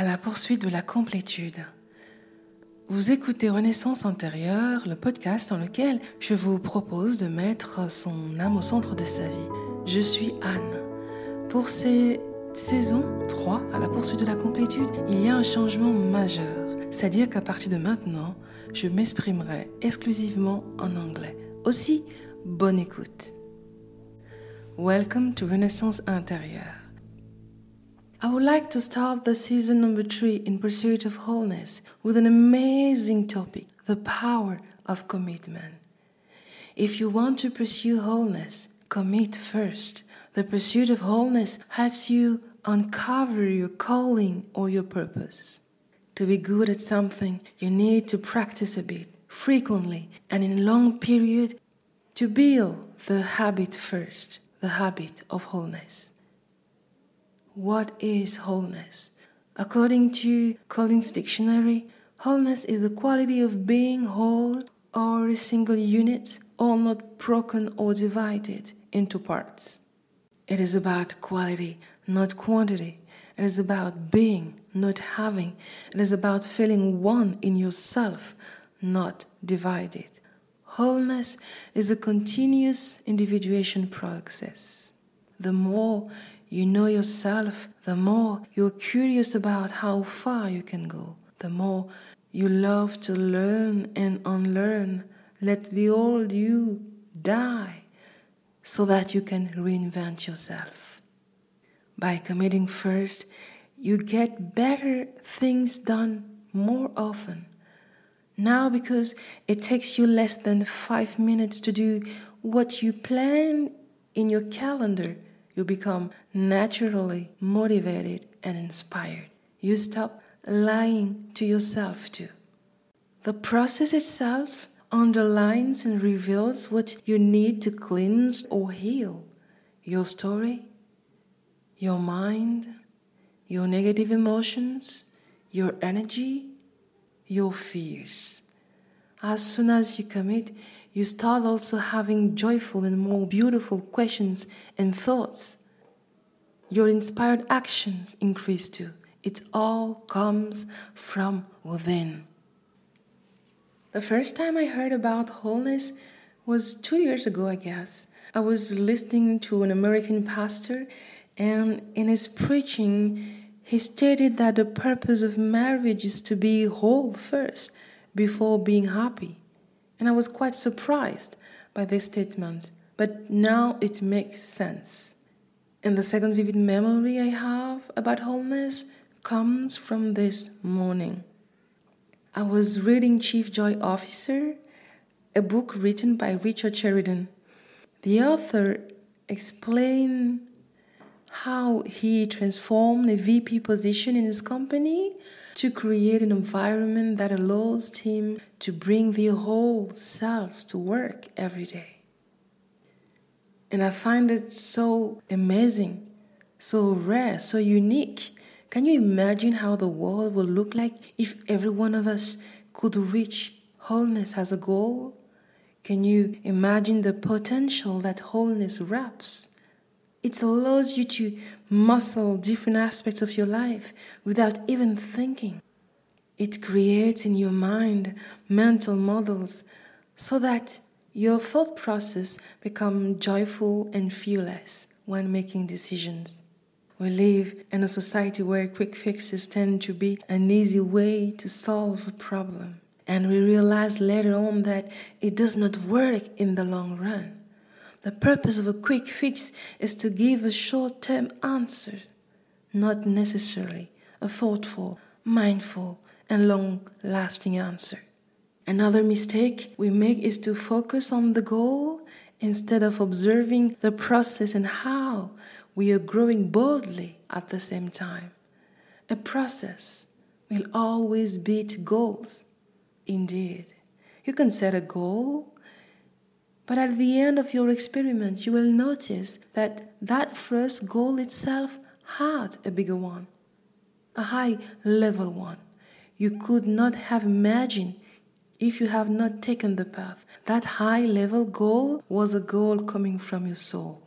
à la poursuite de la complétude. Vous écoutez Renaissance intérieure, le podcast dans lequel je vous propose de mettre son âme au centre de sa vie. Je suis Anne. Pour ces saisons 3, à la poursuite de la complétude, il y a un changement majeur. C'est-à-dire qu'à partir de maintenant, je m'exprimerai exclusivement en anglais. Aussi, bonne écoute. Welcome to Renaissance intérieure. I would like to start the season number three in Pursuit of Wholeness with an amazing topic the power of commitment. If you want to pursue wholeness, commit first. The pursuit of wholeness helps you uncover your calling or your purpose. To be good at something, you need to practice a bit, frequently, and in a long period to build the habit first, the habit of wholeness. What is wholeness? According to Collins Dictionary, wholeness is the quality of being whole or a single unit or not broken or divided into parts. It is about quality, not quantity. It is about being, not having. It is about feeling one in yourself, not divided. Wholeness is a continuous individuation process. The more you know yourself, the more you're curious about how far you can go, the more you love to learn and unlearn. Let the old you die so that you can reinvent yourself. By committing first, you get better things done more often. Now, because it takes you less than five minutes to do what you plan in your calendar, you become naturally motivated and inspired. You stop lying to yourself too. The process itself underlines and reveals what you need to cleanse or heal your story, your mind, your negative emotions, your energy, your fears. As soon as you commit, you start also having joyful and more beautiful questions and thoughts. Your inspired actions increase too. It all comes from within. The first time I heard about wholeness was two years ago, I guess. I was listening to an American pastor, and in his preaching, he stated that the purpose of marriage is to be whole first before being happy and I was quite surprised by this statement, but now it makes sense. And the second vivid memory I have about wholeness comes from this morning. I was reading Chief Joy Officer, a book written by Richard Sheridan. The author explained how he transformed a VP position in his company to create an environment that allows him to bring their whole selves to work every day. And I find it so amazing, so rare, so unique. Can you imagine how the world would look like if every one of us could reach wholeness as a goal? Can you imagine the potential that wholeness wraps? It allows you to muscle different aspects of your life without even thinking. It creates in your mind mental models so that your thought process become joyful and fearless when making decisions. We live in a society where quick fixes tend to be an easy way to solve a problem. And we realize later on that it does not work in the long run. The purpose of a quick fix is to give a short term answer, not necessarily a thoughtful, mindful, and long lasting answer. Another mistake we make is to focus on the goal instead of observing the process and how we are growing boldly at the same time. A process will always beat goals. Indeed, you can set a goal, but at the end of your experiment, you will notice that that first goal itself had a bigger one, a high level one you could not have imagined if you have not taken the path. That high level goal was a goal coming from your soul.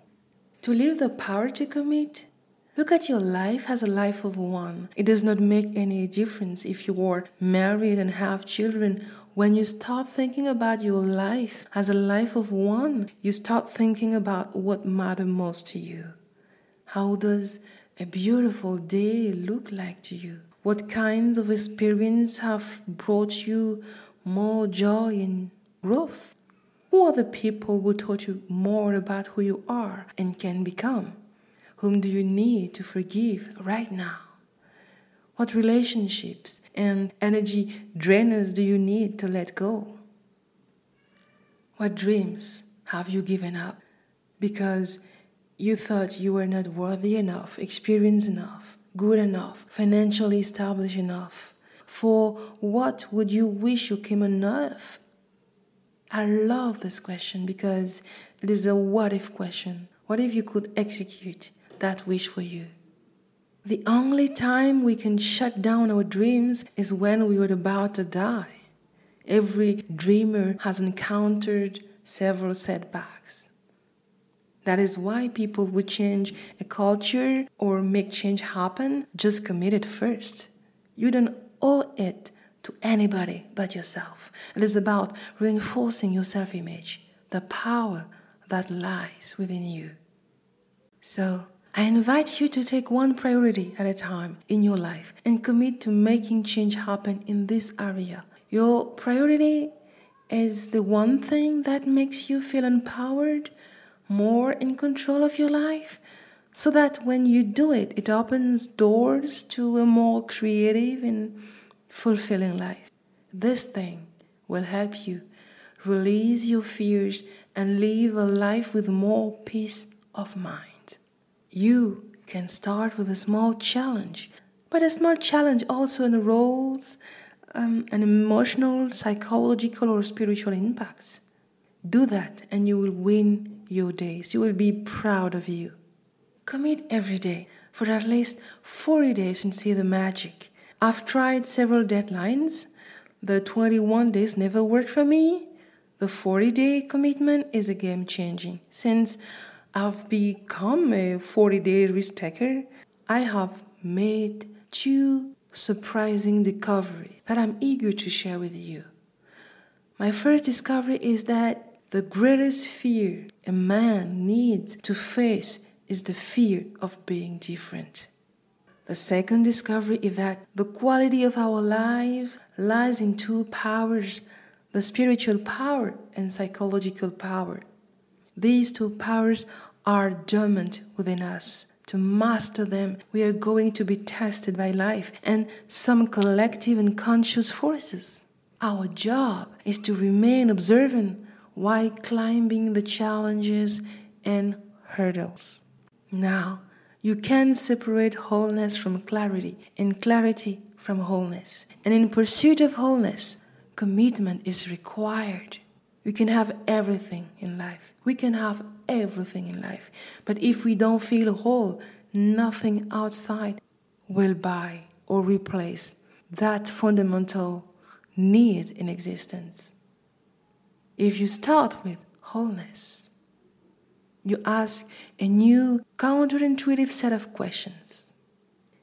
To live the power to commit, Look at your life as a life of one. It does not make any difference if you are married and have children. When you start thinking about your life as a life of one, you start thinking about what matters most to you. How does a beautiful day look like to you? What kinds of experience have brought you more joy and growth? Who are the people who taught you more about who you are and can become? Whom do you need to forgive right now? What relationships and energy drainers do you need to let go? What dreams have you given up because you thought you were not worthy enough, experienced enough, good enough, financially established enough? For what would you wish you came on earth? I love this question because it is a what if question. What if you could execute that wish for you. The only time we can shut down our dreams is when we are about to die. Every dreamer has encountered several setbacks. That is why people who change a culture or make change happen just commit it first. You don't owe it to anybody but yourself. It is about reinforcing your self image, the power that lies within you. So, I invite you to take one priority at a time in your life and commit to making change happen in this area. Your priority is the one thing that makes you feel empowered, more in control of your life, so that when you do it, it opens doors to a more creative and fulfilling life. This thing will help you release your fears and live a life with more peace of mind. You can start with a small challenge, but a small challenge also enrolls um, an emotional, psychological, or spiritual impact. Do that, and you will win your days. You will be proud of you. Commit every day for at least 40 days and see the magic. I've tried several deadlines. The 21 days never worked for me. The 40 day commitment is a game changing since I've become a 40 day risk taker. I have made two surprising discoveries that I'm eager to share with you. My first discovery is that the greatest fear a man needs to face is the fear of being different. The second discovery is that the quality of our lives lies in two powers the spiritual power and psychological power. These two powers are dormant within us. To master them, we are going to be tested by life and some collective and conscious forces. Our job is to remain observant while climbing the challenges and hurdles. Now, you can separate wholeness from clarity and clarity from wholeness. And in pursuit of wholeness, commitment is required. We can have everything in life. We can have everything in life. But if we don't feel whole, nothing outside will buy or replace that fundamental need in existence. If you start with wholeness, you ask a new counterintuitive set of questions.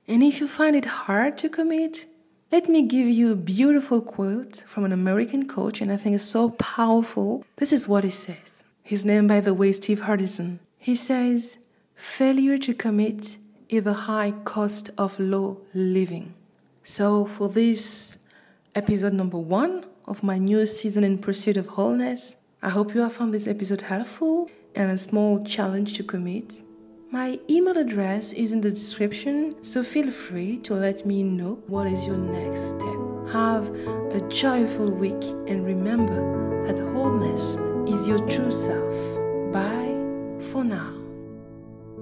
And if you find it hard to commit, let me give you a beautiful quote from an American coach, and I think it's so powerful. This is what he says. His name, by the way, Steve Hardison. He says, Failure to commit is a high cost of low living. So, for this episode number one of my new season in pursuit of wholeness, I hope you have found this episode helpful and a small challenge to commit. My email address is in the description, so feel free to let me know what is your next step. Have a joyful week and remember that wholeness is your true self. Bye.